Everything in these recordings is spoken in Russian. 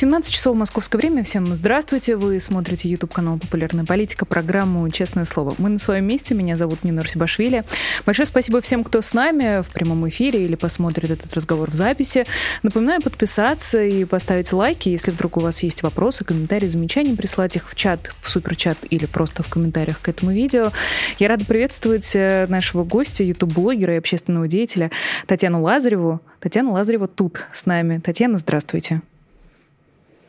17 часов московское время. Всем здравствуйте. Вы смотрите YouTube канал «Популярная политика», программу «Честное слово». Мы на своем месте. Меня зовут Нина Русибашвили. Большое спасибо всем, кто с нами в прямом эфире или посмотрит этот разговор в записи. Напоминаю подписаться и поставить лайки. Если вдруг у вас есть вопросы, комментарии, замечания, прислать их в чат, в суперчат или просто в комментариях к этому видео. Я рада приветствовать э, нашего гостя, YouTube-блогера и общественного деятеля Татьяну Лазареву. Татьяна Лазарева тут с нами. Татьяна, здравствуйте.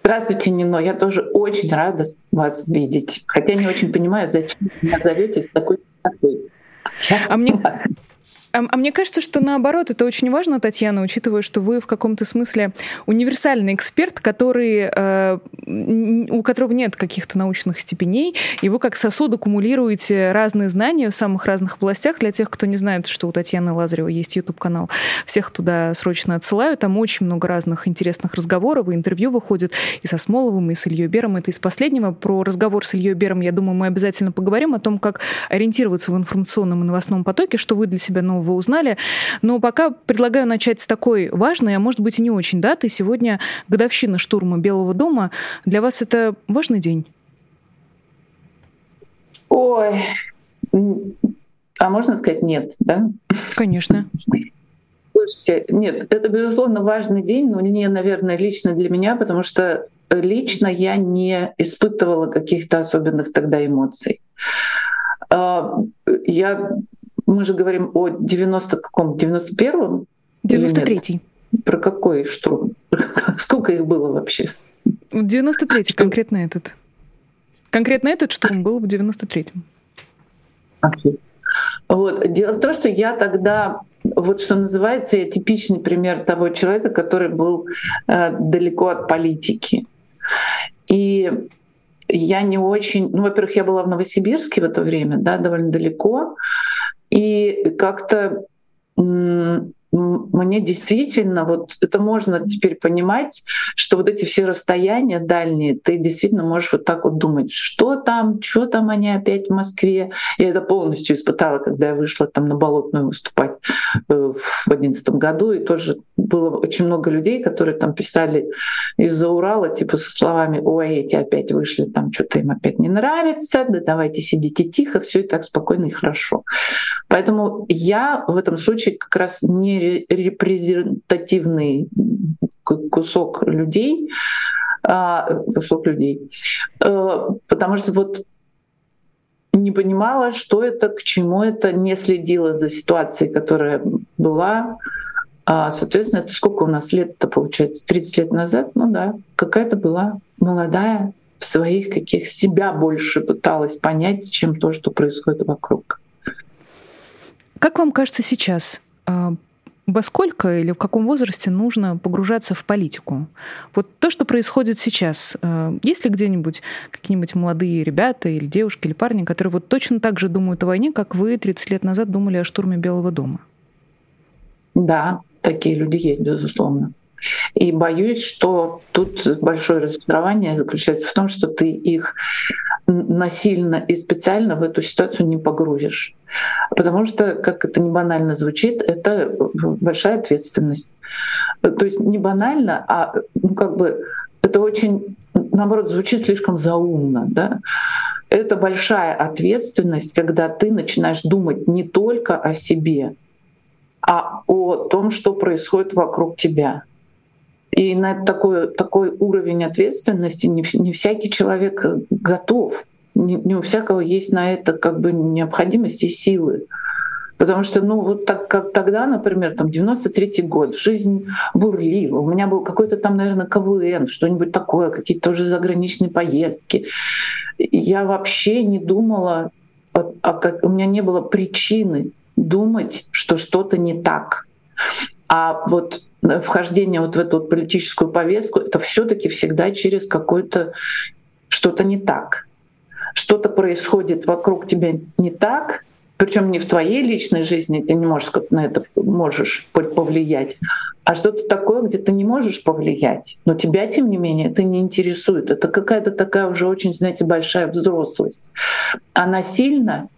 Здравствуйте, Нино. Я тоже очень рада вас видеть. Хотя не очень понимаю, зачем меня зовете с такой такой. А мне, а, а мне кажется, что наоборот, это очень важно, Татьяна, учитывая, что вы в каком-то смысле универсальный эксперт, который, э, у которого нет каких-то научных степеней, и вы как сосуд аккумулируете разные знания в самых разных областях. Для тех, кто не знает, что у Татьяны Лазаревой есть YouTube-канал, всех туда срочно отсылаю. Там очень много разных интересных разговоров, и интервью выходит и со Смоловым, и с Ильей Бером. Это из последнего. Про разговор с Ильей Бером, я думаю, мы обязательно поговорим о том, как ориентироваться в информационном и новостном потоке, что вы для себя нового нового узнали. Но пока предлагаю начать с такой важной, а может быть и не очень даты. Сегодня годовщина штурма Белого дома. Для вас это важный день? Ой, а можно сказать нет, да? Конечно. Слушайте, нет, это, безусловно, важный день, но не, наверное, лично для меня, потому что лично я не испытывала каких-то особенных тогда эмоций. А, я мы же говорим о 90 каком? 91-м? 93-й. Про какой штурм? Сколько их было вообще? 93-й, конкретно этот. Конкретно этот штурм был в 93-м. Okay. Вот. Дело в том, что я тогда, вот что называется, я типичный пример того человека, который был э, далеко от политики. И я не очень, ну, во-первых, я была в Новосибирске в это время, да, довольно далеко, и как-то мне действительно, вот это можно теперь понимать, что вот эти все расстояния дальние, ты действительно можешь вот так вот думать, что там, что там они опять в Москве. Я это полностью испытала, когда я вышла там на Болотную выступать э, в 2011 году, и тоже было очень много людей, которые там писали из-за Урала, типа со словами, ой, эти опять вышли, там что-то им опять не нравится, да давайте сидите тихо, все и так спокойно и хорошо. Поэтому я в этом случае как раз не репрезентативный кусок людей, а, кусок людей, э, потому что вот не понимала, что это, к чему это, не следила за ситуацией, которая была, а, соответственно, это сколько у нас лет-то получается? 30 лет назад? Ну да, какая-то была молодая, в своих каких себя больше пыталась понять, чем то, что происходит вокруг. Как вам кажется сейчас, а, во сколько или в каком возрасте нужно погружаться в политику? Вот то, что происходит сейчас, а, есть ли где-нибудь какие-нибудь молодые ребята или девушки или парни, которые вот точно так же думают о войне, как вы 30 лет назад думали о штурме Белого дома? Да, такие люди есть, безусловно. И боюсь, что тут большое разочарование заключается в том, что ты их насильно и специально в эту ситуацию не погрузишь. Потому что, как это не банально звучит, это большая ответственность. То есть не банально, а ну, как бы это очень, наоборот, звучит слишком заумно. Да? Это большая ответственность, когда ты начинаешь думать не только о себе, а о том, что происходит вокруг тебя. И на такой, такой уровень ответственности не, не всякий человек готов. Не, не у всякого есть на это как бы необходимость и силы. Потому что, ну, вот так как тогда, например, там 93-й год, жизнь бурлила. У меня был какой-то там, наверное, КВН, что-нибудь такое, какие-то тоже заграничные поездки. Я вообще не думала, а, а как, у меня не было причины думать, что что-то не так. А вот вхождение вот в эту вот политическую повестку, это все таки всегда через какое-то что-то не так. Что-то происходит вокруг тебя не так, причем не в твоей личной жизни, ты не можешь на это можешь повлиять, а что-то такое, где ты не можешь повлиять, но тебя, тем не менее, это не интересует. Это какая-то такая уже очень, знаете, большая взрослость. Она сильно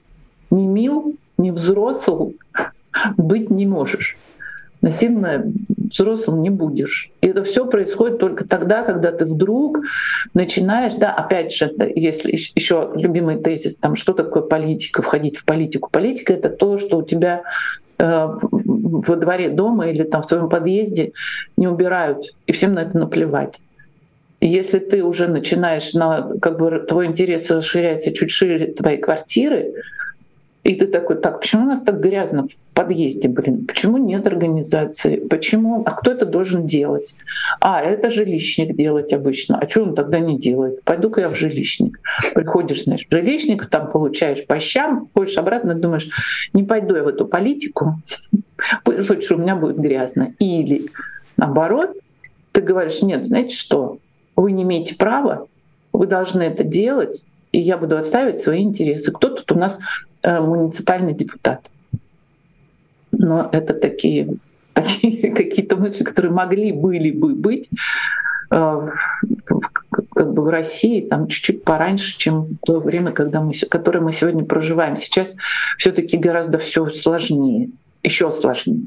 не мил, не взрослый быть не можешь насильно взрослым не будешь. И это все происходит только тогда, когда ты вдруг начинаешь, да, опять же, это, если еще любимый тезис, там, что такое политика, входить в политику. Политика — это то, что у тебя э, во дворе дома или там в твоем подъезде не убирают, и всем на это наплевать. Если ты уже начинаешь на, как бы твой интерес расширяется чуть шире твоей квартиры, и ты такой, так, почему у нас так грязно в подъезде, блин? Почему нет организации? Почему? А кто это должен делать? А, это жилищник делать обычно. А что он тогда не делает? Пойду-ка я в жилищник. Приходишь, знаешь, в жилищник, там получаешь по щам, ходишь обратно, думаешь, не пойду я в эту политику, пусть лучше у меня будет грязно. Или наоборот, ты говоришь, нет, знаете что, вы не имеете права, вы должны это делать, и я буду отставить свои интересы. Кто тут у нас муниципальный депутат. Но это такие, такие какие-то мысли, которые могли были бы быть э, как бы в России там чуть-чуть пораньше, чем то время, когда мы, которое мы сегодня проживаем. Сейчас все-таки гораздо все сложнее, еще сложнее.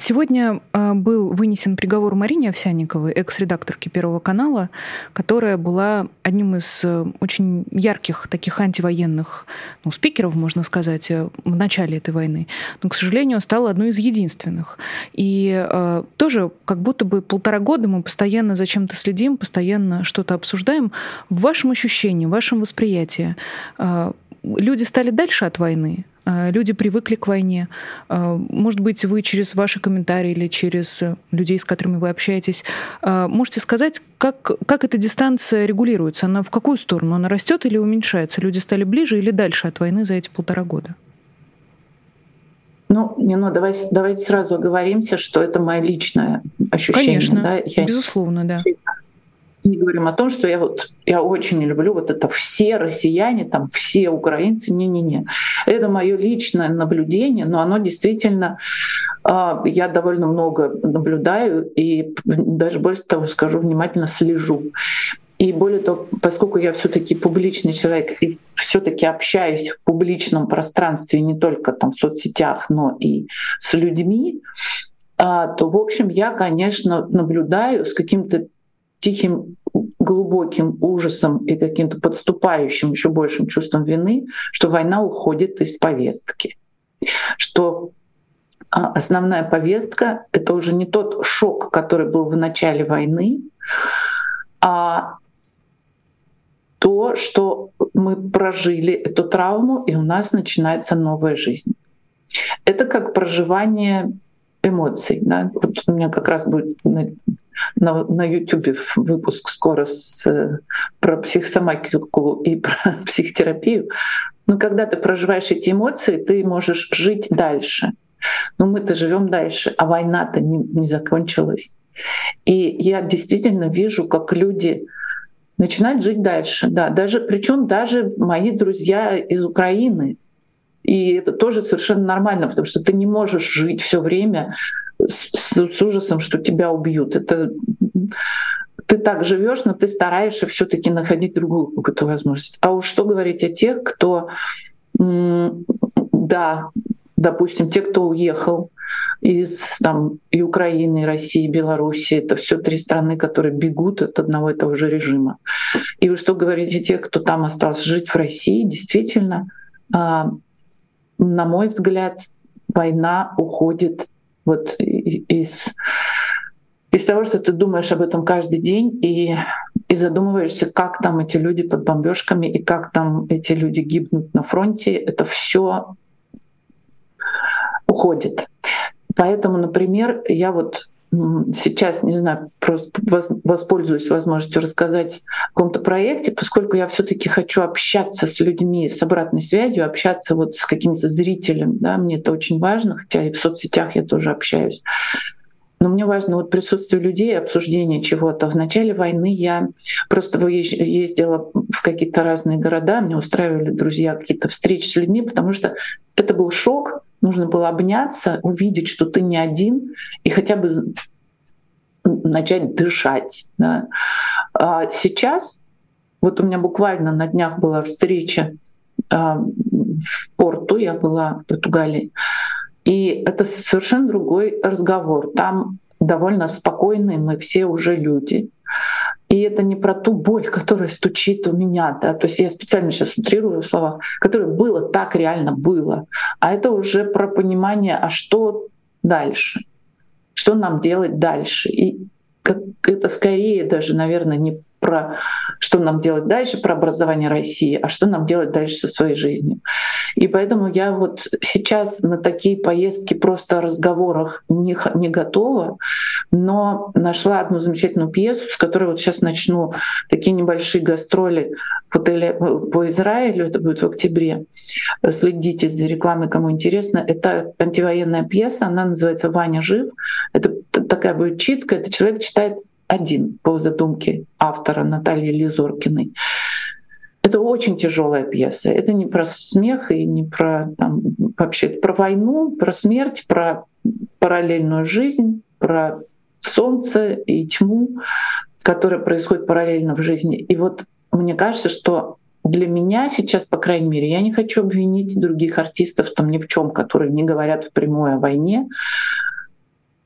Сегодня а, был вынесен приговор Марине Овсянниковой, экс-редакторке Первого канала, которая была одним из э, очень ярких таких антивоенных ну, спикеров, можно сказать, э, в начале этой войны. Но, к сожалению, стала одной из единственных. И э, тоже как будто бы полтора года мы постоянно за чем-то следим, постоянно что-то обсуждаем. В вашем ощущении, в вашем восприятии э, люди стали дальше от войны? А, люди привыкли к войне. А, может быть, вы через ваши комментарии или через людей, с которыми вы общаетесь, а, можете сказать, как, как эта дистанция регулируется? Она в какую сторону? Она растет или уменьшается? Люди стали ближе или дальше от войны за эти полтора года? Ну, не, ну давайте, давайте сразу оговоримся, что это мое личное ощущение. Конечно, да? Я безусловно, да не говорим о том, что я вот я очень не люблю вот это все россияне, там все украинцы, не-не-не. Это мое личное наблюдение, но оно действительно а, я довольно много наблюдаю и даже больше того скажу, внимательно слежу. И более того, поскольку я все-таки публичный человек и все-таки общаюсь в публичном пространстве не только там в соцсетях, но и с людьми, а, то, в общем, я, конечно, наблюдаю с каким-то тихим глубоким ужасом и каким-то подступающим еще большим чувством вины, что война уходит из повестки, что а, основная повестка — это уже не тот шок, который был в начале войны, а то, что мы прожили эту травму, и у нас начинается новая жизнь. Это как проживание эмоций. Да? Вот у меня как раз будет на, на YouTube выпуск скоро с, про психосоматику и про психотерапию. Но когда ты проживаешь эти эмоции, ты можешь жить дальше. Но мы-то живем дальше, а война-то не, не закончилась. И я действительно вижу, как люди начинают жить дальше. Да, даже, причем даже мои друзья из Украины. И это тоже совершенно нормально, потому что ты не можешь жить все время с, с ужасом, что тебя убьют. Это ты так живешь, но ты стараешься все-таки находить другую какую-то возможность. А уж что говорить о тех, кто, да, допустим, те, кто уехал из там, и Украины, и России, и Беларуси, это все три страны, которые бегут от одного и того же режима. И вы что говорите тех, кто там остался жить в России, действительно, а, на мой взгляд, война уходит вот из, из того, что ты думаешь об этом каждый день и, и задумываешься, как там эти люди под бомбежками и как там эти люди гибнут на фронте, это все уходит. Поэтому, например, я вот сейчас, не знаю, просто воспользуюсь возможностью рассказать о каком-то проекте, поскольку я все таки хочу общаться с людьми, с обратной связью, общаться вот с каким-то зрителем. Да, мне это очень важно, хотя и в соцсетях я тоже общаюсь. но мне важно вот присутствие людей, обсуждение чего-то. В начале войны я просто ездила в какие-то разные города, мне устраивали друзья какие-то встречи с людьми, потому что это был шок, нужно было обняться, увидеть, что ты не один, и хотя бы начать дышать. Да. А сейчас, вот у меня буквально на днях была встреча а, в порту, я была в Португалии, и это совершенно другой разговор. Там довольно спокойные мы все уже люди. И это не про ту боль, которая стучит у меня, да, то есть я специально сейчас утрирую в словах, которое было, так реально было, а это уже про понимание, а что дальше, что нам делать дальше. И как, это скорее даже, наверное, не про что нам делать дальше, про образование России, а что нам делать дальше со своей жизнью. И поэтому я вот сейчас на такие поездки просто о разговорах не, не готова, но нашла одну замечательную пьесу, с которой вот сейчас начну такие небольшие гастроли в отеле по Израилю, это будет в октябре. Следите за рекламой, кому интересно. Это антивоенная пьеса, она называется «Ваня жив». Это такая будет читка, это человек читает один по задумке автора Натальи Лизоркиной. Это очень тяжелая пьеса. Это не про смех и не про там, вообще про войну, про смерть, про параллельную жизнь, про солнце и тьму, которая происходит параллельно в жизни. И вот мне кажется, что для меня сейчас, по крайней мере, я не хочу обвинить других артистов там ни в чем, которые не говорят впрямую о войне,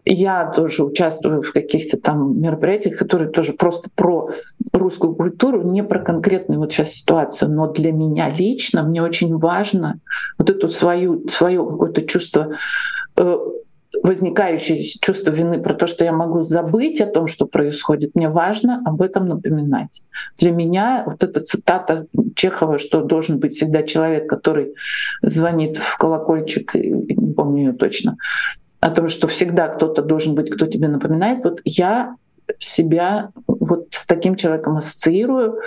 я тоже участвую в каких-то там мероприятиях, которые тоже просто про русскую культуру, не про конкретную вот сейчас ситуацию. Но для меня лично мне очень важно вот эту свою, свое какое-то чувство э, возникающее чувство вины про то, что я могу забыть о том, что происходит, мне важно об этом напоминать. Для меня вот эта цитата Чехова, что должен быть всегда человек, который звонит в колокольчик, не помню ее точно, о том, что всегда кто-то должен быть, кто тебе напоминает, вот я себя вот с таким человеком ассоциирую,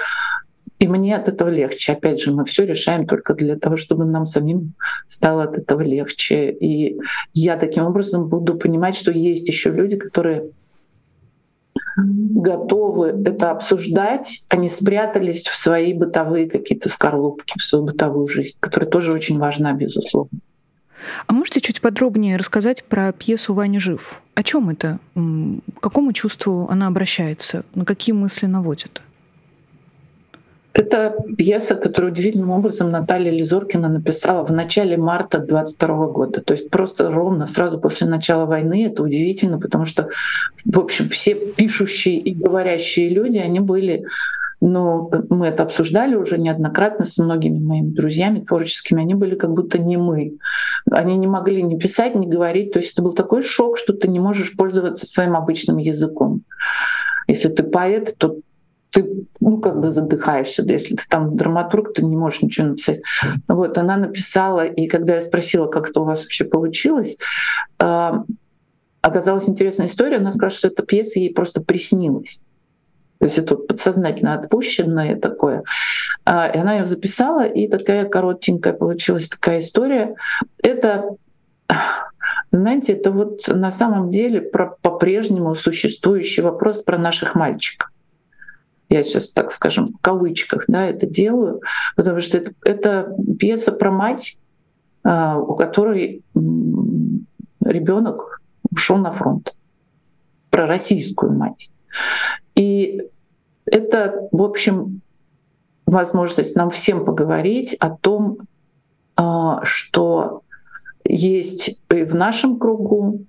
и мне от этого легче. Опять же, мы все решаем только для того, чтобы нам самим стало от этого легче. И я таким образом буду понимать, что есть еще люди, которые готовы это обсуждать, они спрятались в свои бытовые какие-то скорлупки, в свою бытовую жизнь, которая тоже очень важна, безусловно. А можете чуть подробнее рассказать про пьесу «Ваня жив»? О чем это? К какому чувству она обращается? На какие мысли наводит? Это пьеса, которую удивительным образом Наталья Лизоркина написала в начале марта 22 года. То есть просто ровно сразу после начала войны. Это удивительно, потому что, в общем, все пишущие и говорящие люди, они были но мы это обсуждали уже неоднократно с многими моими друзьями творческими, они были как будто не мы. Они не могли ни писать, ни говорить. То есть это был такой шок, что ты не можешь пользоваться своим обычным языком. Если ты поэт, то ты ну, как бы задыхаешься, да, если ты там драматург, ты не можешь ничего написать. Вот, она написала, и когда я спросила, как это у вас вообще получилось, э, оказалась интересная история, она сказала, что эта пьеса ей просто приснилась. То есть это подсознательно отпущенное такое. А, и она ее записала, и такая коротенькая получилась такая история. Это знаете, это вот на самом деле про по-прежнему существующий вопрос про наших мальчиков. Я сейчас, так скажем, в кавычках да, это делаю, потому что это, это пьеса про мать, а, у которой ребенок ушел на фронт, про российскую мать. И это, в общем, возможность нам всем поговорить о том, а, что есть и в нашем кругу,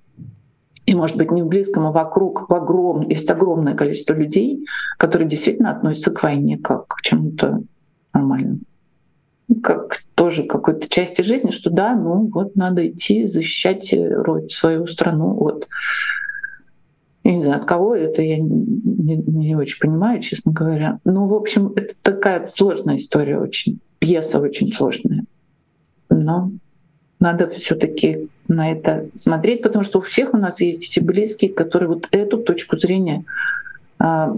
и, может быть, не в близком, а вокруг, в огром, есть огромное количество людей, которые действительно относятся к войне как к чему-то нормальному. Как тоже какой-то части жизни, что да, ну вот надо идти защищать свою страну от знаю, от кого это, я не, не очень понимаю, честно говоря. Но, в общем, это такая сложная история очень. Пьеса очень сложная. Но надо все таки на это смотреть, потому что у всех у нас есть все близкие, которые вот эту точку зрения а,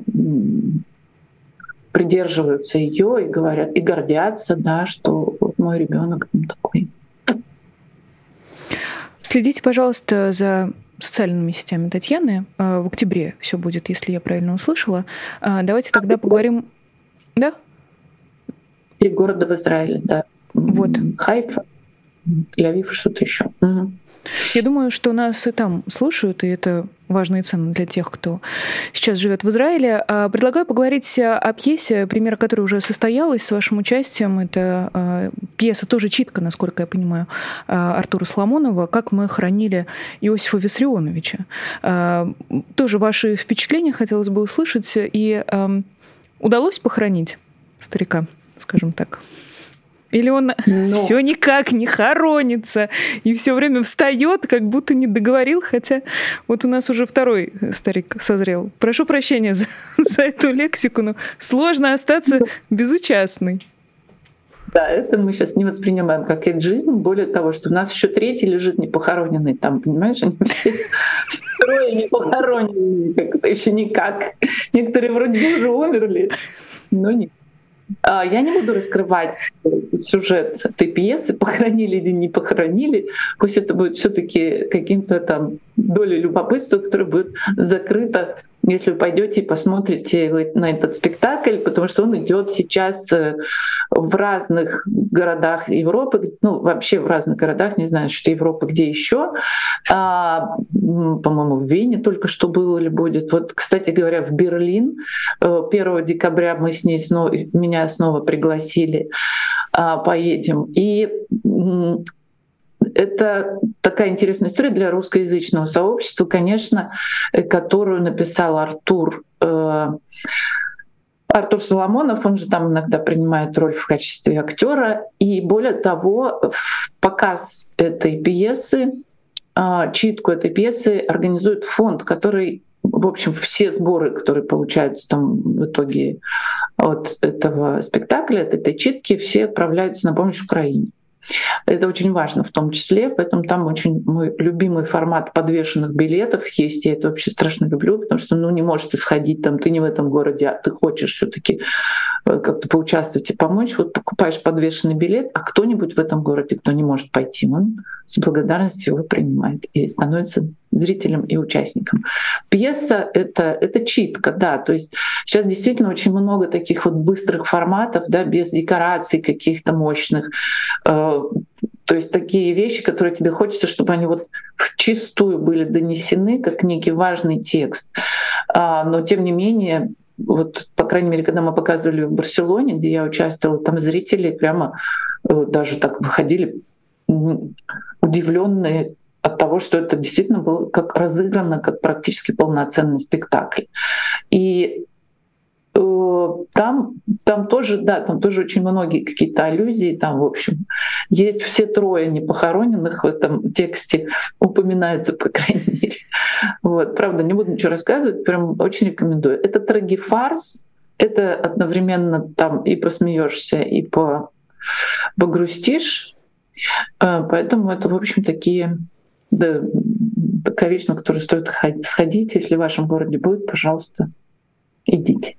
придерживаются ее и говорят, и гордятся, да, что вот мой ребенок такой. Следите, пожалуйста, за социальными сетями Татьяны. В октябре все будет, если я правильно услышала. Давайте тогда поговорим... Да? Три города в Израиле, да. Вот. Хайфа, Лявив, что-то еще. Угу. Я думаю, что нас и там слушают, и это важно и ценно для тех, кто сейчас живет в Израиле. А, предлагаю поговорить о пьесе, пример которой уже состоялась с вашим участием. Это а, пьеса тоже читка, насколько я понимаю, а, Артура Соломонова «Как мы хранили Иосифа Виссарионовича». Тоже ваши впечатления хотелось бы услышать. И удалось похоронить старика, скажем так? Или он Но... все никак не хоронится и все время встает, как будто не договорил, хотя вот у нас уже второй старик созрел. Прошу прощения за, за эту лексику, но сложно остаться безучастной. Да, это мы сейчас не воспринимаем как жизнь. Более того, что у нас еще третий лежит непохороненный там, понимаешь, они все трое не похороненные, как-то еще никак. Некоторые вроде бы уже умерли, но нет. А, я не буду раскрывать сюжет этой пьесы, похоронили или не похоронили. Пусть это будет все таки каким-то там долей любопытства, которое будет закрыто если вы пойдете и посмотрите на этот спектакль, потому что он идет сейчас э, в разных городах Европы, ну вообще в разных городах, не знаю, что Европы, где еще, а, по-моему, в Вене только что было или будет. Вот, кстати говоря, в Берлин 1 э, декабря мы с ней снова, меня снова пригласили, а, поедем. И это такая интересная история для русскоязычного сообщества, конечно, э, которую написал Артур. Э, Артур Соломонов, он же там иногда принимает роль в качестве актера. И более того, в показ этой пьесы, э, читку этой пьесы организует фонд, который в общем, все сборы, которые получаются там в итоге от этого спектакля, от этой читки, все отправляются на помощь Украине. Это очень важно в том числе, поэтому там очень мой любимый формат подвешенных билетов есть. Я это вообще страшно люблю, потому что ну, не может исходить там, ты не в этом городе, а ты хочешь все таки э, как-то поучаствовать и помочь. Вот покупаешь подвешенный билет, а кто-нибудь в этом городе, кто не может пойти, он с благодарностью его принимает и становится зрителем и участником. Пьеса — это, это читка, да, то есть сейчас действительно очень много таких вот быстрых форматов, да, без декораций каких-то мощных, э, то есть такие вещи, которые тебе хочется, чтобы они вот в чистую были донесены, как некий важный текст. А, но тем не менее, вот, по крайней мере, когда мы показывали в Барселоне, где я участвовала, там зрители прямо э, даже так выходили удивленные от того, что это действительно было как разыграно, как практически полноценный спектакль. И э, там, там тоже, да, там тоже очень многие какие-то аллюзии, там, в общем, есть все трое непохороненных в этом тексте, упоминаются, по крайней мере. Вот, правда, не буду ничего рассказывать, прям очень рекомендую. Это трагифарс, это одновременно там и посмеешься, и по погрустишь, э, Поэтому это, в общем, такие да, на которую стоит сходить. Если в вашем городе будет, пожалуйста, идите.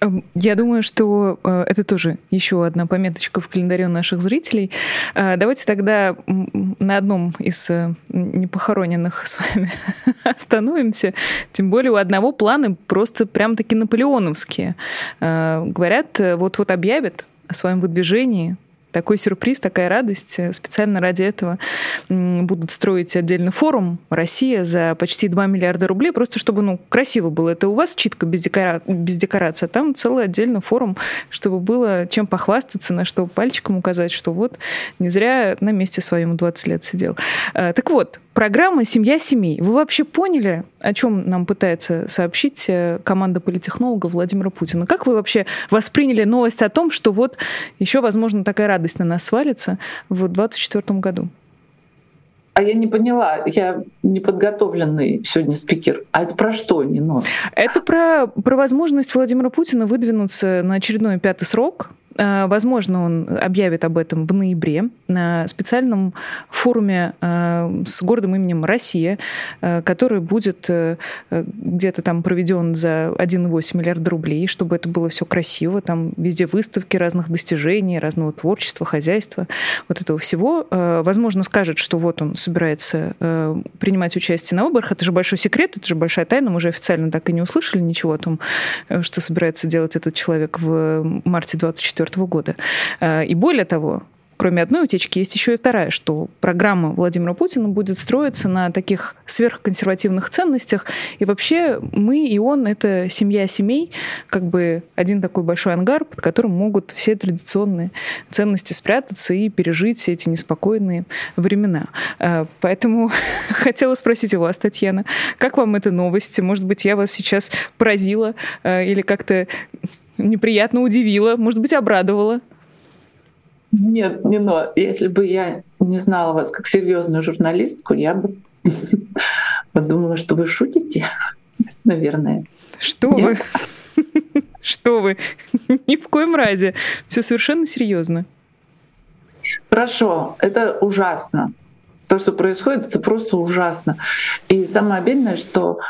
Эм, я думаю, что э, это тоже еще одна пометочка в календаре наших зрителей. Э, давайте тогда на одном из э, непохороненных с вами остановимся. Тем более у одного планы просто прям-таки наполеоновские. Говорят, вот-вот объявят о своем выдвижении такой сюрприз, такая радость. Специально ради этого будут строить отдельный форум «Россия» за почти 2 миллиарда рублей, просто чтобы ну, красиво было. Это у вас читка без, декора... без декорации, а там целый отдельный форум, чтобы было чем похвастаться, на что пальчиком указать, что вот не зря на месте своем 20 лет сидел. А, так вот, Программа «Семья семей». Вы вообще поняли, о чем нам пытается сообщить э, команда политехнолога Владимира Путина? Как вы вообще восприняли новость о том, что вот еще, возможно, такая радость на нас свалится в 2024 году? А я не поняла, я неподготовленный сегодня спикер. А это про что, Нино? Это про, про возможность Владимира Путина выдвинуться на очередной пятый срок возможно, он объявит об этом в ноябре на специальном форуме э, с городом именем Россия, который будет где-то там проведен за 1,8 миллиарда рублей, чтобы это было все красиво, там везде выставки разных достижений, разного творчества, хозяйства, вот этого всего. Возможно, скажет, что вот он собирается принимать участие на выборах. Это же большой секрет, это же большая тайна, мы же официально так и не услышали ничего о том, что собирается делать этот человек в марте 2024 года. Э, и более того, кроме одной утечки, есть еще и вторая, что программа Владимира Путина будет строиться на таких сверхконсервативных ценностях. И вообще мы и он — это семья семей, как бы один такой большой ангар, под которым могут все традиционные ценности спрятаться и пережить эти неспокойные времена. Э, поэтому хотела спросить у вас, Татьяна, как вам эта новость? Может быть, я вас сейчас поразила э, или как-то неприятно удивила, может быть, обрадовала? Нет, не но. Если бы я не знала вас как серьезную журналистку, я бы подумала, что вы шутите, наверное. Что Нет? вы? Что вы? Ни в коем разе. Все совершенно серьезно. Хорошо, это ужасно. То, что происходит, это просто ужасно. И самое обидное, что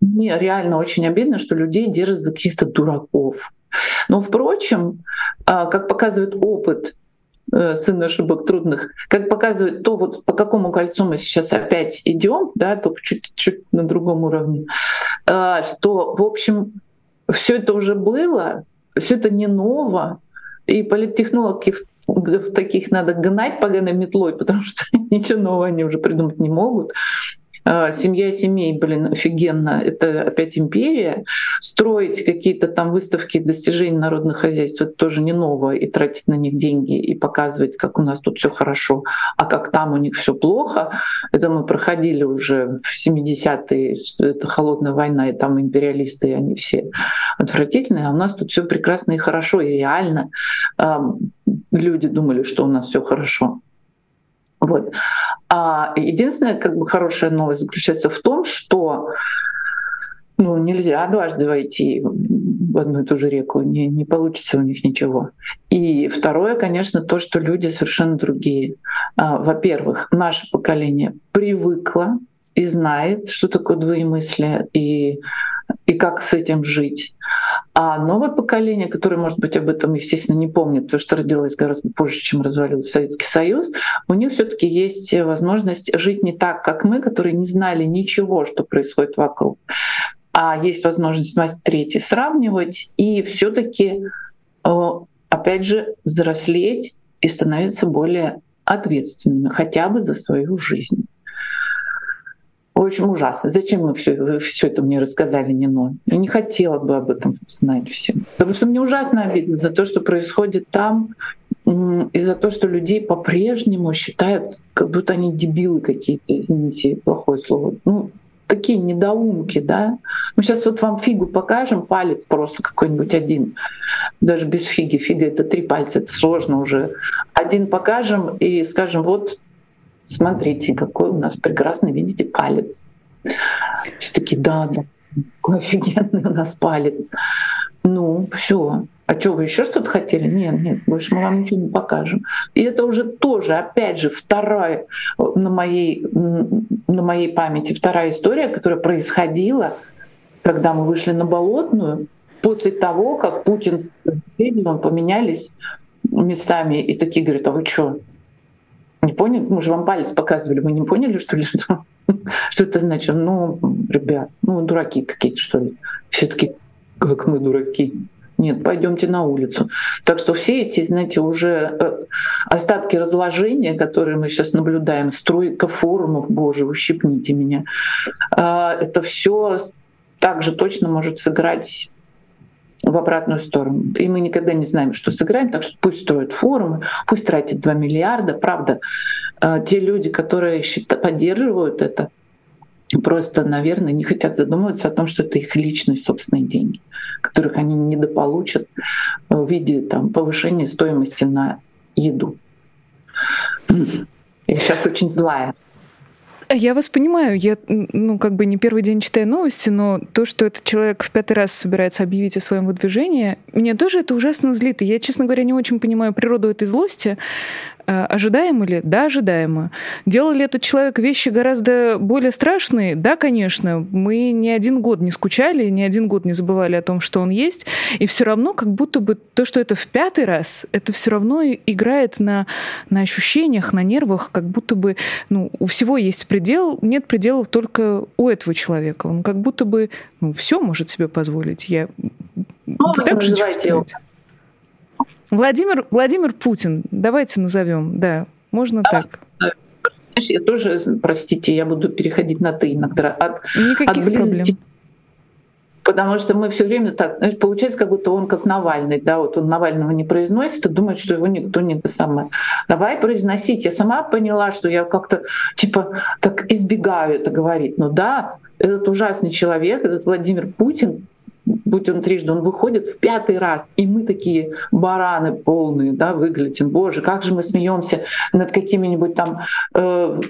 мне реально очень обидно, что людей держат за каких-то дураков. Но, впрочем, а, как показывает опыт э, сын ошибок трудных, как показывает то, вот по какому кольцу мы сейчас опять идем, да, только чуть-чуть на другом уровне, а, что, в общем, все это уже было, все это не ново, и политтехнологи в таких надо гнать поганой метлой, потому что ничего нового они уже придумать не могут. А, семья семей, блин, офигенно, это опять империя. Строить какие-то там выставки достижений народных хозяйств, это тоже не новое, и тратить на них деньги, и показывать, как у нас тут все хорошо, а как там у них все плохо. Это мы проходили уже в 70-е, это холодная война, и там империалисты, и они все отвратительные, а у нас тут все прекрасно и хорошо, и реально люди думали, что у нас все хорошо. Вот. А единственная как бы хорошая новость заключается в том, что ну, нельзя дважды войти в одну и ту же реку, не, не получится у них ничего. И второе, конечно, то, что люди совершенно другие. А, во-первых, наше поколение привыкло и знает, что такое двоемыслие, и и как с этим жить. А новое поколение, которое, может быть, об этом, естественно, не помнит, потому что родилось гораздо позже, чем развалился Советский Союз, у них все таки есть возможность жить не так, как мы, которые не знали ничего, что происходит вокруг. А есть возможность смотреть и сравнивать, и все таки опять же, взрослеть и становиться более ответственными хотя бы за свою жизнь очень ужасно. Зачем вы все, все это мне рассказали, не но? Я не хотела бы об этом знать всем. Потому что мне ужасно обидно за то, что происходит там, и за то, что людей по-прежнему считают, как будто они дебилы какие-то, извините, плохое слово. Ну, такие недоумки, да. Мы сейчас вот вам фигу покажем, палец просто какой-нибудь один, даже без фиги. Фига — это три пальца, это сложно уже. Один покажем и скажем, вот смотрите, какой у нас прекрасный, видите, палец. Все таки да, да, какой офигенный у нас палец. Ну, все. А что, вы еще что-то хотели? Нет, нет, больше мы вам ничего не покажем. И это уже тоже, опять же, вторая на моей, на моей памяти, вторая история, которая происходила, когда мы вышли на Болотную, после того, как Путин с Медведевым поменялись местами, и такие говорят, а вы что, не поняли? Мы же вам палец показывали, вы не поняли, что ли, что, что это значит? Ну, ребят, ну, дураки какие-то, что ли. все таки как мы дураки. Нет, пойдемте на улицу. Так что все эти, знаете, уже э, остатки разложения, которые мы сейчас наблюдаем, стройка форумов, боже, ущипните меня, а, это все также точно может сыграть в обратную сторону. И мы никогда не знаем, что сыграем, так что пусть строят форумы, пусть тратят 2 миллиарда. Правда, э, те люди, которые поддерживают это, просто, наверное, не хотят задумываться о том, что это их личные собственные деньги, которых они недополучат в виде там, повышения стоимости на еду. Я сейчас очень злая. Я вас понимаю. Я, ну, как бы не первый день читаю новости, но то, что этот человек в пятый раз собирается объявить о своем выдвижении, меня тоже это ужасно злит. И я, честно говоря, не очень понимаю природу этой злости. Э, ожидаемо ли? Да, ожидаемо. Делал ли этот человек вещи гораздо более страшные? Да, конечно. Мы ни один год не скучали, ни один год не забывали о том, что он есть. И все равно, как будто бы то, что это в пятый раз, это все равно играет на, на ощущениях, на нервах, как будто бы ну, у всего есть предел, нет пределов только у этого человека. Он как будто бы ну, все может себе позволить. Я ну, так же называете его Владимир, Владимир Путин, давайте назовем, да, можно да. так. Знаешь, я тоже, простите, я буду переходить на ты иногда от, Никаких от близости. Проблем. Потому что мы все время так, знаешь, получается, как будто он как Навальный, да, вот он Навального не произносит и думает, что его никто не то самое. Давай произносить. Я сама поняла, что я как-то типа так избегаю это говорить. Но да, этот ужасный человек, этот Владимир Путин, будь он трижды, он выходит в пятый раз, и мы такие бараны полные, да, выглядим. Боже, как же мы смеемся над какими-нибудь там, э,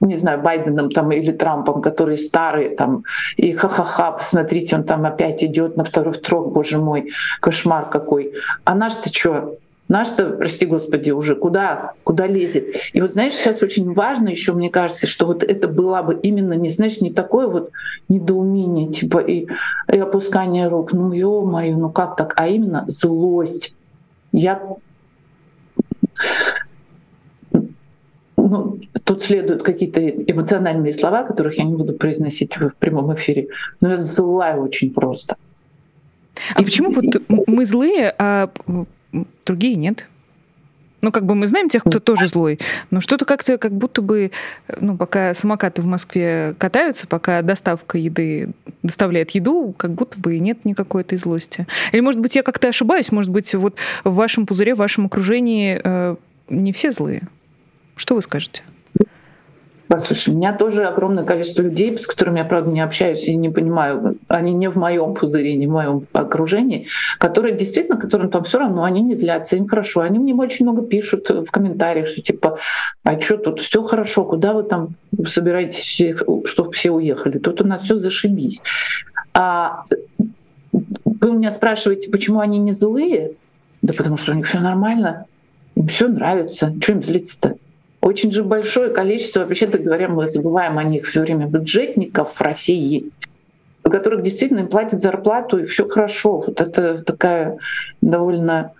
не знаю, Байденом там или Трампом, которые старые там, и ха-ха-ха, посмотрите, он там опять идет на второй трог, боже мой, кошмар какой. А наш-то что? Наш-то, прости господи, уже куда, куда лезет. И вот знаешь, сейчас очень важно еще, мне кажется, что вот это было бы именно, не знаешь, не такое вот недоумение, типа и, и опускание рук, ну ё-моё, ну как так, а именно злость. Я ну, тут следуют какие-то эмоциональные слова, которых я не буду произносить в прямом эфире, но я злая очень просто. А и, почему вот мы злые, а другие нет. Ну, как бы мы знаем тех, кто тоже злой, но что-то как-то как будто бы, ну, пока самокаты в Москве катаются, пока доставка еды доставляет еду, как будто бы и нет никакой этой злости. Или, может быть, я как-то ошибаюсь, может быть, вот в вашем пузыре, в вашем окружении э, не все злые. Что вы скажете? Послушай, у меня тоже огромное количество людей, с которыми я, правда, не общаюсь и не понимаю, они не в моем пузыре, не в моем окружении, которые действительно, которым там все равно, они не злятся, им хорошо. Они мне очень много пишут в комментариях, что типа, а что тут все хорошо, куда вы там собираетесь, все, чтобы все уехали? Тут у нас все зашибись. А вы меня спрашиваете, почему они не злые? Да потому что у них все нормально, им все нравится, что им злиться-то? Очень же большое количество, вообще-то говоря, мы забываем о них все время, бюджетников в России, которых действительно им платят зарплату, и все хорошо. Вот это такая довольно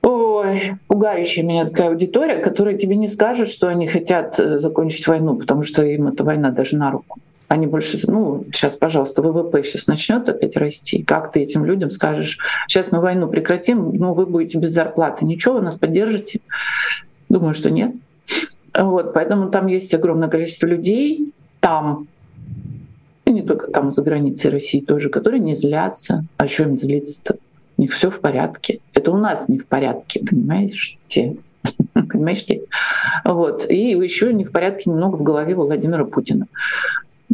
Ой, пугающая меня такая аудитория, которая тебе не скажет, что они хотят э, закончить войну, потому что им эта война даже на руку. Они больше, ну, сейчас, пожалуйста, ВВП сейчас начнет опять расти. Как ты этим людям скажешь, сейчас мы войну прекратим, ну, вы будете без зарплаты. Ничего, вы нас поддержите. Думаю, что нет. Вот, поэтому там есть огромное количество людей там, и не только там за границей России тоже, которые не злятся. А что им злиться-то? У них все в порядке. Это у нас не в порядке, понимаешь? Те. Понимаешь, те? Вот. И еще не в порядке немного в голове Владимира Путина.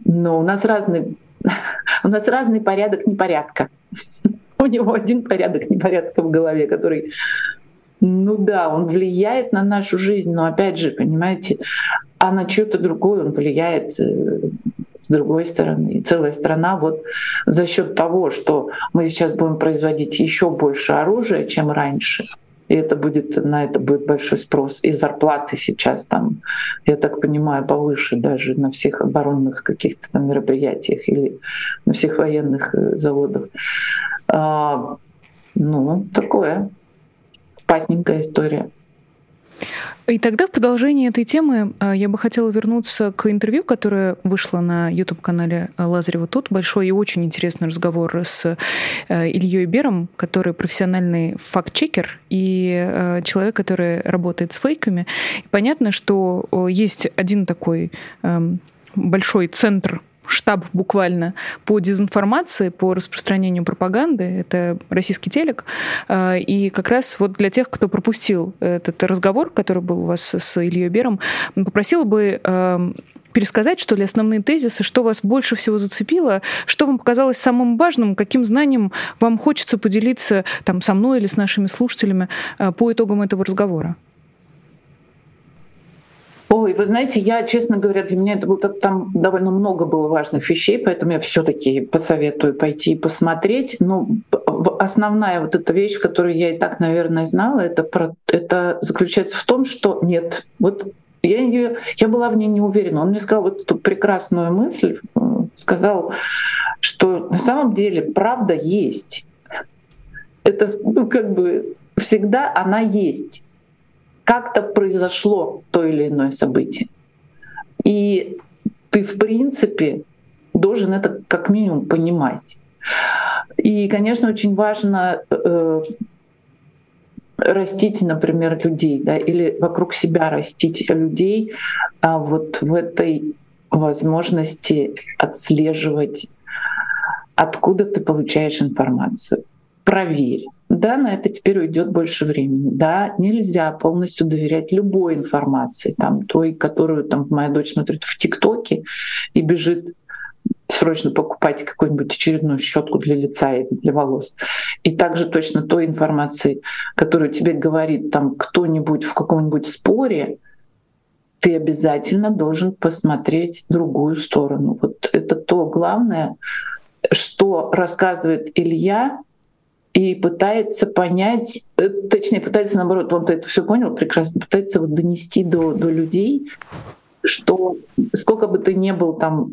Но у нас разный, у нас разный порядок непорядка. У него один порядок непорядка в голове, который ну да, он влияет на нашу жизнь, но опять же, понимаете, а на чью-то другую он влияет э, с другой стороны. И целая страна вот за счет того, что мы сейчас будем производить еще больше оружия, чем раньше, и это будет, на это будет большой спрос. И зарплаты сейчас там, я так понимаю, повыше даже на всех оборонных каких-то там мероприятиях или на всех военных э, заводах. А, ну, такое опасненькая история. И тогда в продолжении этой темы а, я бы хотела вернуться к интервью, которое вышло на YouTube-канале Лазарева тут. Большой и очень интересный разговор с э, Ильей Бером, который профессиональный факт-чекер и э, человек, который работает с фейками. И понятно, что есть один такой эм, большой центр штаб буквально по дезинформации, по распространению пропаганды. Это российский телек. А, и как раз вот для тех, кто пропустил этот разговор, который был у вас с Ильей Бером, попросила бы а, пересказать, что ли, основные тезисы, что вас больше всего зацепило, что вам показалось самым важным, каким знанием вам хочется поделиться там, со мной или с нашими слушателями а, по итогам этого разговора? Ой, вы знаете, я, честно говоря, для меня это было, там довольно много было важных вещей, поэтому я все таки посоветую пойти и посмотреть. Но основная вот эта вещь, которую я и так, наверное, знала, это, про, это заключается в том, что нет, вот я, ее, я была в ней не уверена. Он мне сказал вот эту прекрасную мысль, э, сказал, что на самом деле правда есть. Это ну, как бы всегда она есть как-то произошло то или иное событие. И ты, в принципе, должен это как минимум понимать. И, конечно, очень важно э, растить, например, людей, да, или вокруг себя растить людей а вот в этой возможности отслеживать, откуда ты получаешь информацию. Проверь. Да, на это теперь уйдет больше времени. Да, нельзя полностью доверять любой информации, там, той, которую там, моя дочь смотрит в ТикТоке и бежит срочно покупать какую-нибудь очередную щетку для лица и для волос. И также точно той информации, которую тебе говорит там кто-нибудь в каком-нибудь споре, ты обязательно должен посмотреть другую сторону. Вот это то главное, что рассказывает Илья, и пытается понять, э, точнее, пытается, наоборот, он это все понял прекрасно, пытается вот донести до, до людей, что сколько бы ты ни был там,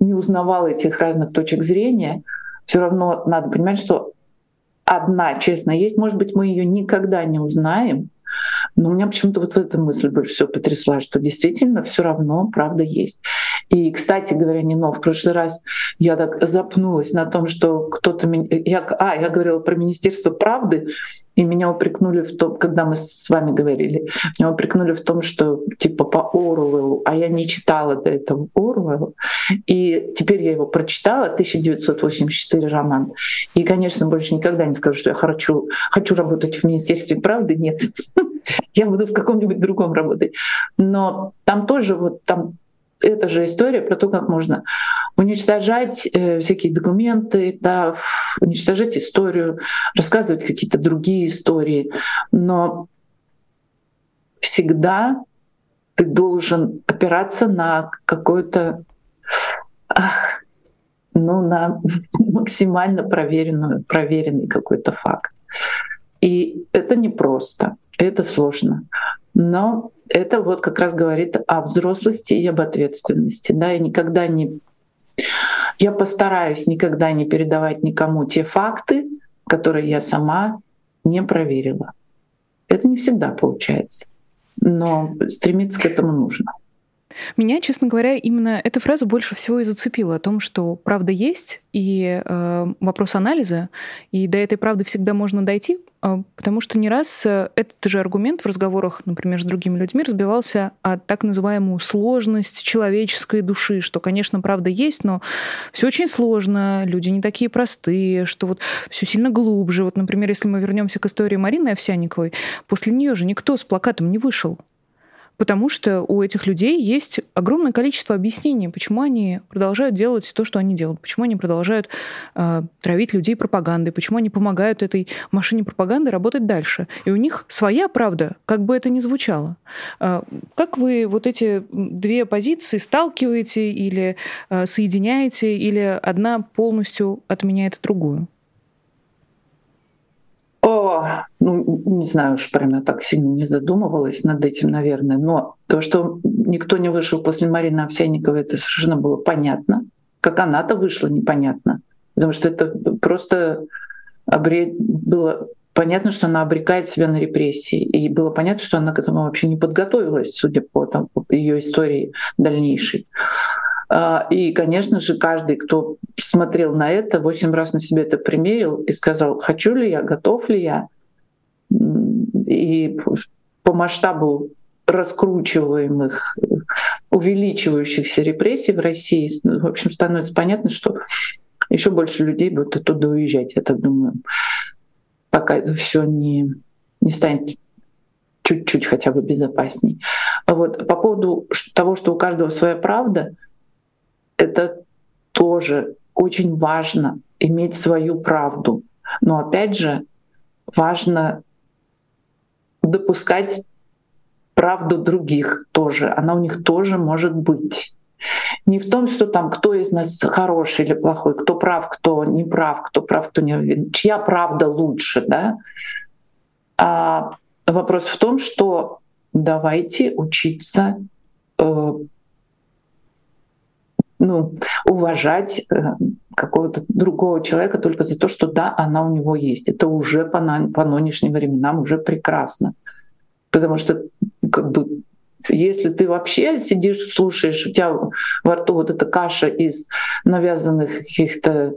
не узнавал этих разных точек зрения, все равно надо понимать, что одна, честно, есть. Может быть, мы ее никогда не узнаем, но меня почему-то вот эта мысль больше всего потрясла, что действительно все равно правда есть. И, кстати говоря, Нино, в прошлый раз я так запнулась на том, что кто-то... Я, а, я говорила про Министерство правды, и меня упрекнули в том, когда мы с вами говорили, меня упрекнули в том, что типа по Оруэллу, а я не читала до этого Оруэлла. И теперь я его прочитала, 1984 роман. И, конечно, больше никогда не скажу, что я хочу, хочу работать в Министерстве правды. Нет, я буду в каком-нибудь другом работать. Но там тоже вот там эта же история про то, как можно уничтожать э, всякие документы, да, уничтожать историю, рассказывать какие-то другие истории. Но всегда ты должен опираться на какой-то ну, на максимально проверенную, проверенный какой-то факт. И это непросто, это сложно. Но это вот как раз говорит о взрослости и об ответственности. Да, я никогда не... Я постараюсь никогда не передавать никому те факты, которые я сама не проверила. Это не всегда получается, но стремиться к этому нужно. Меня, честно говоря, именно эта фраза больше всего и зацепила о том, что правда есть, и э, вопрос анализа, и до этой правды всегда можно дойти, э, потому что не раз э, этот же аргумент в разговорах, например, с другими людьми разбивался о так называемую сложность человеческой души, что, конечно, правда есть, но все очень сложно, люди не такие простые, что вот все сильно глубже. Вот, например, если мы вернемся к истории Марины Овсяниковой, после нее же никто с плакатом не вышел потому что у этих людей есть огромное количество объяснений, почему они продолжают делать то, что они делают, почему они продолжают э, травить людей пропагандой, почему они помогают этой машине пропаганды работать дальше. И у них своя правда, как бы это ни звучало. Э, как вы вот эти две позиции сталкиваете или э, соединяете, или одна полностью отменяет другую? Ну, не знаю уж, прям я так сильно не задумывалась над этим, наверное. Но то, что никто не вышел после Марины Овсянниковой, это совершенно было понятно. Как она-то вышла, непонятно. Потому что это просто обре... было понятно, что она обрекает себя на репрессии. И было понятно, что она к этому вообще не подготовилась, судя по, там, по ее истории дальнейшей. А, и, конечно же, каждый, кто смотрел на это, восемь раз на себе это примерил и сказал, хочу ли я, готов ли я. И по масштабу раскручиваемых, увеличивающихся репрессий в России, в общем, становится понятно, что еще больше людей будут оттуда уезжать, я так думаю, пока все не, не станет чуть-чуть хотя бы безопасней. Вот по поводу того, что у каждого своя правда — это тоже очень важно иметь свою правду. Но опять же, важно допускать правду других тоже. Она у них тоже может быть. Не в том, что там кто из нас хороший или плохой, кто прав, кто не прав, кто прав, кто не чья правда лучше, да? А вопрос в том, что давайте учиться э, ну, уважать э, какого-то другого человека только за то, что да, она у него есть. Это уже по, на, по нынешним временам уже прекрасно. Потому что как бы если ты вообще сидишь, слушаешь, у тебя во рту вот эта каша из навязанных каких-то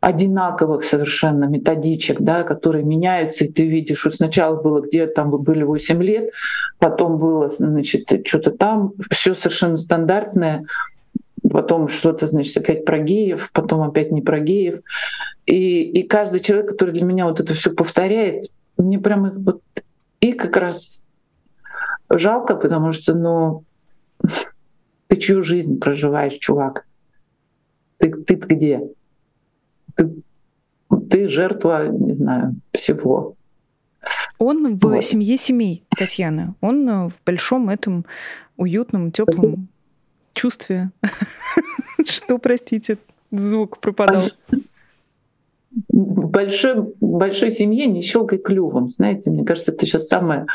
одинаковых совершенно методичек, да, которые меняются, и ты видишь, вот сначала было, где там были 8 лет, потом было, значит, что-то там, все совершенно стандартное, потом что-то, значит, опять про геев, потом опять не про геев. И, и каждый человек, который для меня вот это все повторяет, мне прямо вот и как раз жалко, потому что, ну, ты чью жизнь проживаешь, чувак? Ты, ты где? Ты, ты жертва, не знаю, всего. Он в вот. семье семей, Татьяна. Он э, в большом этом уютном, теплом чувстве. Что, простите, звук пропадал большой, большой семье не щелкай клювом. Знаете, мне кажется, это сейчас самое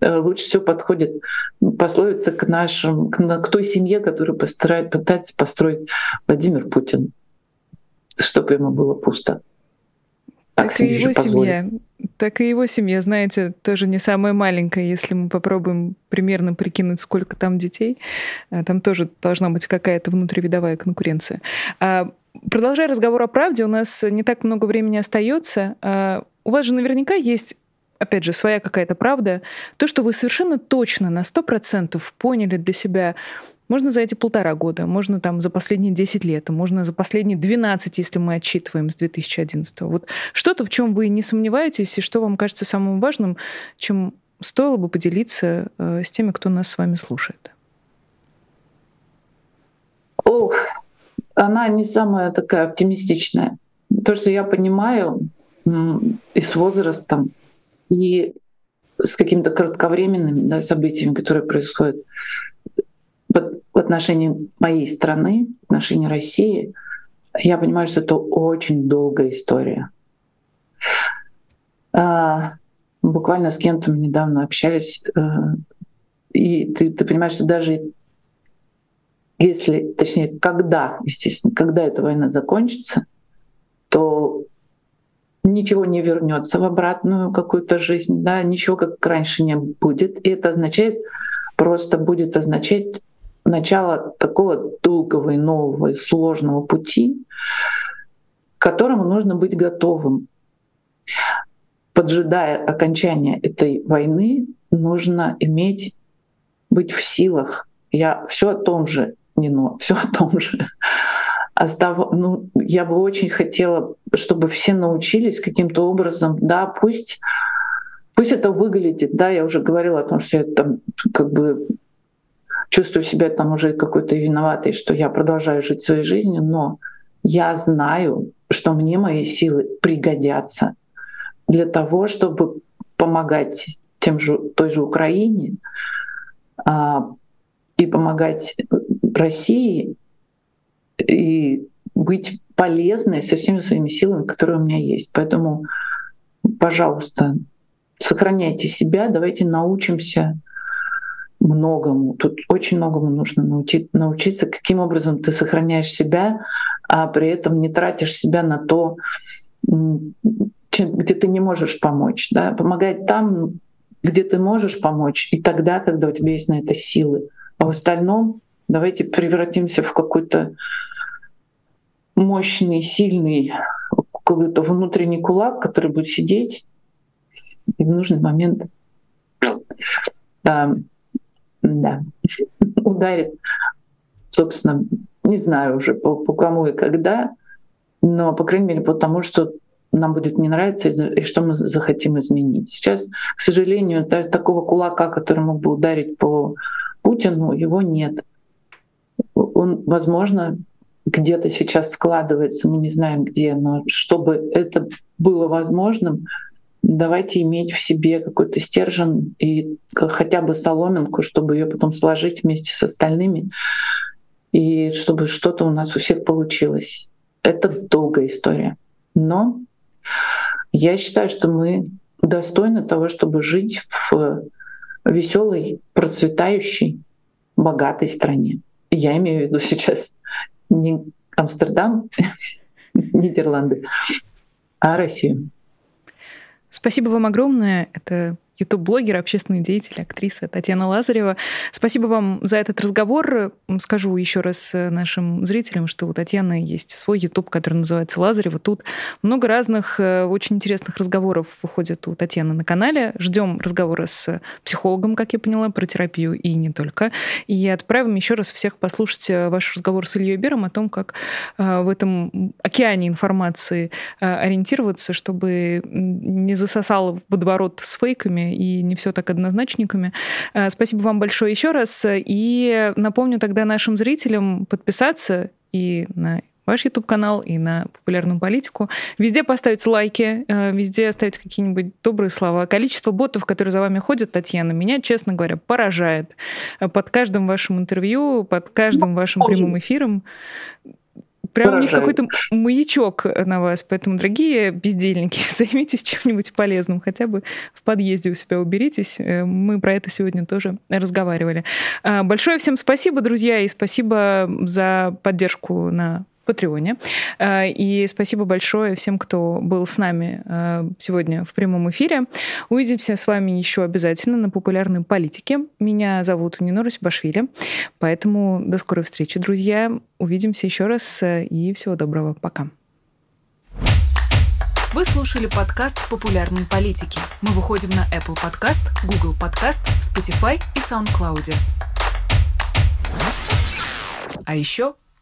э, лучше всего подходит пословица к нашим, к, к той семье, которую постарает, пытается построить Владимир Путин, чтобы ему было пусто. Так, так и его семья. Так и его семья, знаете, тоже не самая маленькая. Если мы попробуем примерно прикинуть, сколько там детей, э, там тоже должна быть какая-то внутривидовая конкуренция. А Продолжая разговор о правде, у нас не так много времени остается. А, у вас же наверняка есть опять же, своя какая-то правда, то, что вы совершенно точно на 100% поняли для себя, можно за эти полтора года, можно там за последние 10 лет, а можно за последние 12, если мы отчитываем с 2011. Вот что-то, в чем вы не сомневаетесь, и что вам кажется самым важным, чем стоило бы поделиться э, с теми, кто нас с вами слушает? Ох, она не самая такая оптимистичная. То, что я понимаю и с возрастом, и с какими-то кратковременными да, событиями, которые происходят в отношении моей страны, в отношении России, я понимаю, что это очень долгая история. А, буквально с кем-то мы недавно общались, э, и ты, ты понимаешь, что даже если, точнее, когда, естественно, когда эта война закончится, то ничего не вернется в обратную какую-то жизнь, да, ничего как раньше не будет. И это означает, просто будет означать начало такого долгого и нового и сложного пути, к которому нужно быть готовым. Поджидая окончания этой войны, нужно иметь, быть в силах. Я все о том же, не но все о том же. Остав... Ну, я бы очень хотела, чтобы все научились каким-то образом, да, пусть, пусть это выглядит, да, я уже говорила о том, что там как бы чувствую себя там уже какой-то виноватой, что я продолжаю жить своей жизнью, но я знаю, что мне мои силы пригодятся для того, чтобы помогать тем же, той же Украине а, и помогать России и быть полезной со всеми своими силами, которые у меня есть. Поэтому, пожалуйста, сохраняйте себя, давайте научимся многому. Тут очень многому нужно научить, научиться, каким образом ты сохраняешь себя, а при этом не тратишь себя на то, где ты не можешь помочь. Да? Помогать там, где ты можешь помочь, и тогда, когда у тебя есть на это силы. А в остальном Давайте превратимся в какой-то мощный, сильный какой-то внутренний кулак, который будет сидеть и в нужный момент да, ударит, собственно, не знаю уже по, по кому и когда, но, по крайней мере, по тому, что нам будет не нравиться и что мы захотим изменить. Сейчас, к сожалению, такого кулака, который мог бы ударить по Путину, его нет он, возможно, где-то сейчас складывается, мы не знаем где, но чтобы это было возможным, давайте иметь в себе какой-то стержень и хотя бы соломинку, чтобы ее потом сложить вместе с остальными, и чтобы что-то у нас у всех получилось. Это долгая история. Но я считаю, что мы достойны того, чтобы жить в веселой, процветающей, богатой стране. Я имею в виду сейчас не Амстердам, Нидерланды, а Россию. Спасибо вам огромное. Это ютуб-блогер, общественный деятель, актриса Татьяна Лазарева. Спасибо вам за этот разговор. Скажу еще раз э, нашим зрителям, что у Татьяны есть свой ютуб, который называется Лазарева. Тут много разных э, очень интересных разговоров выходит у Татьяны на канале. Ждем разговора с психологом, как я поняла, про терапию и не только. И отправим еще раз всех послушать э, ваш разговор с Ильей Бером о том, как в этом океане информации ориентироваться, чтобы не засосало водоворот с фейками и не все так однозначниками. Э, спасибо вам большое еще раз. И напомню тогда нашим зрителям подписаться и на ваш YouTube-канал и на популярную политику. Везде поставить лайки, э, везде оставить какие-нибудь добрые слова. Количество ботов, которые за вами ходят, Татьяна, меня, честно говоря, поражает. Э, под каждым вашим интервью, под каждым вашим прямым эфиром Прям у них какой-то маячок на вас. Поэтому, дорогие бездельники, займитесь чем-нибудь полезным. Хотя бы в подъезде у себя уберитесь. Э, мы про это сегодня тоже разговаривали. А, большое всем спасибо, друзья, и спасибо за поддержку на Патреоне. Э, и спасибо большое всем, кто был с нами э, сегодня в прямом эфире. Увидимся с вами еще обязательно на популярной политике. Меня зовут Нинора Башвили, поэтому до скорой встречи, друзья. Увидимся еще раз э, и всего доброго. Пока. Вы слушали подкаст «Популярной политики». Мы выходим на Apple Podcast, Google Podcast, Spotify и SoundCloud. А еще